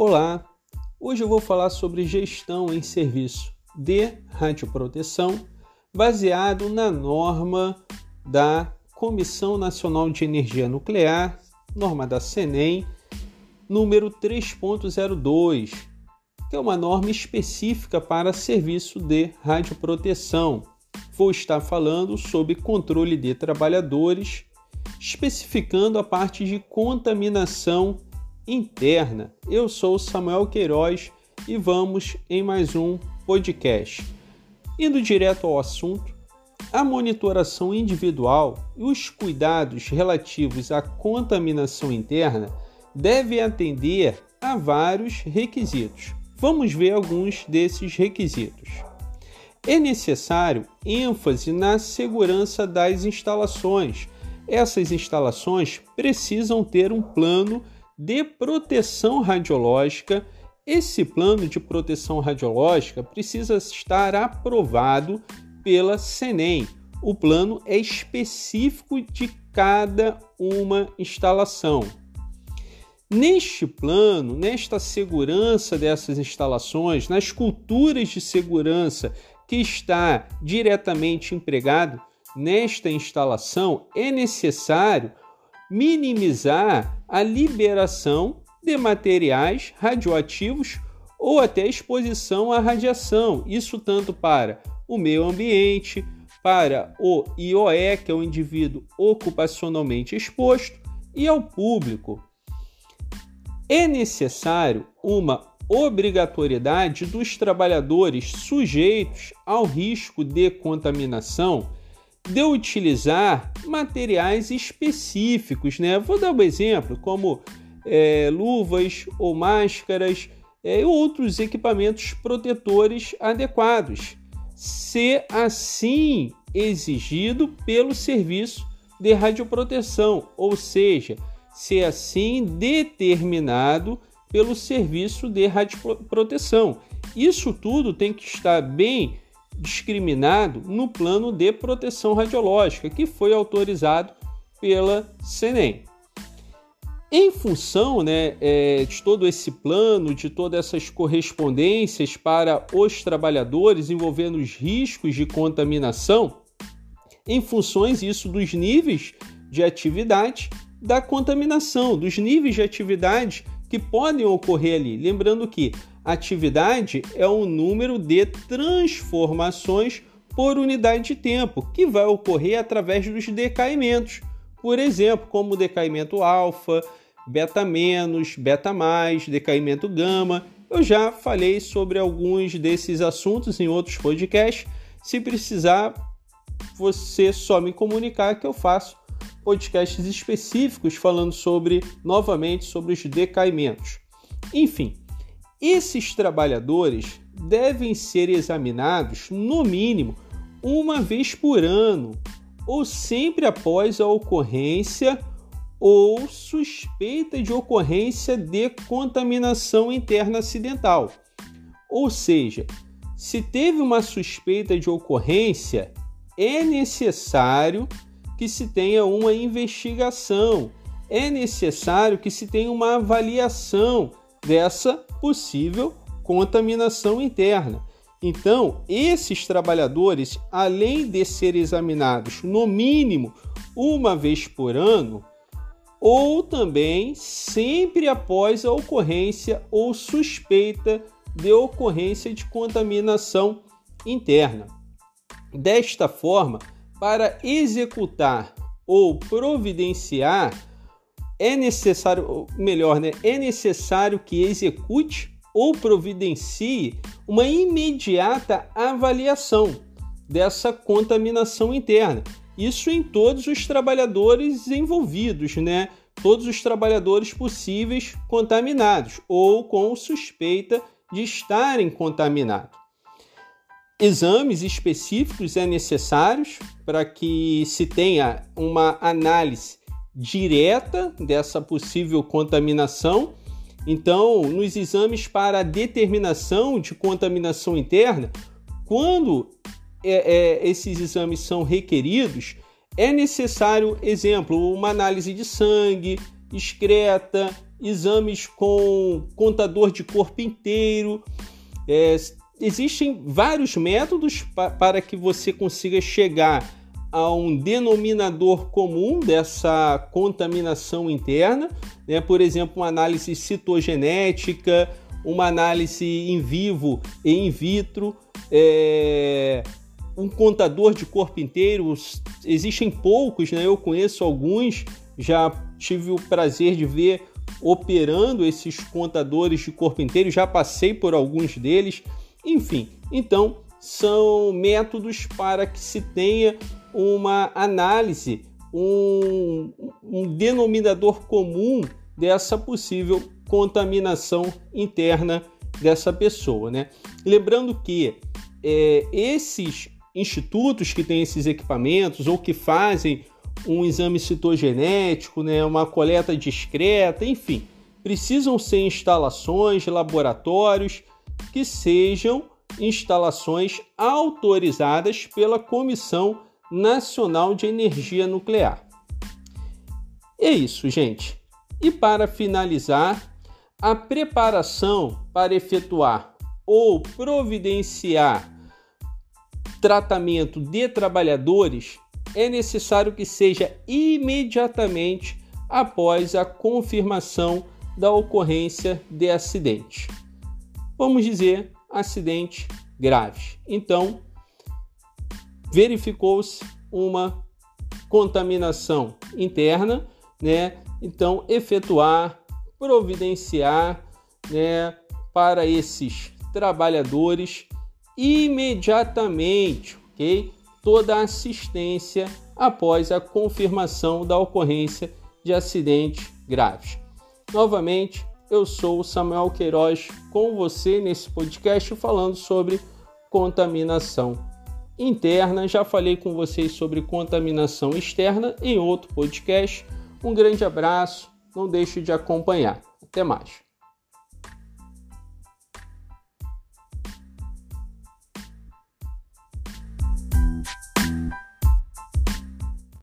Olá, hoje eu vou falar sobre gestão em serviço de radioproteção baseado na norma da Comissão Nacional de Energia Nuclear, norma da CENEM, número 3.02, que é uma norma específica para serviço de radioproteção. Vou estar falando sobre controle de trabalhadores, especificando a parte de contaminação interna. Eu sou Samuel Queiroz e vamos em mais um podcast. Indo direto ao assunto, a monitoração individual e os cuidados relativos à contaminação interna devem atender a vários requisitos. Vamos ver alguns desses requisitos. É necessário ênfase na segurança das instalações. Essas instalações precisam ter um plano de proteção radiológica. Esse plano de proteção radiológica precisa estar aprovado pela CENEM. O plano é específico de cada uma instalação. Neste plano, nesta segurança dessas instalações, nas culturas de segurança que está diretamente empregado nesta instalação, é necessário minimizar a liberação de materiais radioativos ou até exposição à radiação, isso tanto para o meio ambiente, para o IOE, que é o indivíduo ocupacionalmente exposto, e ao público. É necessário uma obrigatoriedade dos trabalhadores sujeitos ao risco de contaminação de utilizar materiais específicos, né? Vou dar um exemplo, como é, luvas ou máscaras é, e outros equipamentos protetores adequados, se assim exigido pelo serviço de radioproteção, ou seja, se assim determinado pelo serviço de radioproteção. Isso tudo tem que estar bem discriminado no plano de proteção radiológica, que foi autorizado pela CENEM. Em função né, é, de todo esse plano, de todas essas correspondências para os trabalhadores envolvendo os riscos de contaminação, em funções isso dos níveis de atividade da contaminação, dos níveis de atividade que podem ocorrer ali. Lembrando que atividade é o número de transformações por unidade de tempo, que vai ocorrer através dos decaimentos. Por exemplo, como decaimento alfa, beta menos, beta mais, decaimento gama. Eu já falei sobre alguns desses assuntos em outros podcasts. Se precisar, você só me comunicar que eu faço podcasts específicos falando sobre novamente sobre os decaimentos. Enfim, esses trabalhadores devem ser examinados no mínimo uma vez por ano ou sempre após a ocorrência ou suspeita de ocorrência de contaminação interna acidental. Ou seja, se teve uma suspeita de ocorrência, é necessário que se tenha uma investigação, é necessário que se tenha uma avaliação dessa possível contaminação interna. Então, esses trabalhadores, além de serem examinados no mínimo uma vez por ano, ou também sempre após a ocorrência ou suspeita de ocorrência de contaminação interna. Desta forma, para executar ou providenciar, é necessário, melhor, né, é necessário que execute ou providencie uma imediata avaliação dessa contaminação interna. Isso em todos os trabalhadores envolvidos, né? Todos os trabalhadores possíveis contaminados ou com suspeita de estarem contaminados. Exames específicos é necessários para que se tenha uma análise direta dessa possível contaminação. Então, nos exames para determinação de contaminação interna, quando é, é, esses exames são requeridos, é necessário, exemplo, uma análise de sangue, excreta, exames com contador de corpo inteiro. É, existem vários métodos pa para que você consiga chegar a um denominador comum dessa contaminação interna, né? por exemplo, uma análise citogenética, uma análise em vivo e in vitro, é... um contador de corpo inteiro. Existem poucos, né? eu conheço alguns, já tive o prazer de ver operando esses contadores de corpo inteiro, já passei por alguns deles, enfim. Então, são métodos para que se tenha uma análise, um, um denominador comum dessa possível contaminação interna dessa pessoa, né? Lembrando que é, esses institutos que têm esses equipamentos ou que fazem um exame citogenético, né, uma coleta discreta, enfim, precisam ser instalações, laboratórios que sejam instalações autorizadas pela Comissão Nacional de Energia Nuclear. É isso, gente. E para finalizar, a preparação para efetuar ou providenciar tratamento de trabalhadores é necessário que seja imediatamente após a confirmação da ocorrência de acidente. Vamos dizer, acidente grave. Então, verificou-se uma contaminação interna, né? Então, efetuar, providenciar, né, para esses trabalhadores imediatamente, ok? Toda a assistência após a confirmação da ocorrência de acidente grave. Novamente, eu sou o Samuel Queiroz com você nesse podcast falando sobre contaminação interna. Já falei com vocês sobre contaminação externa em outro podcast. Um grande abraço, não deixe de acompanhar. Até mais.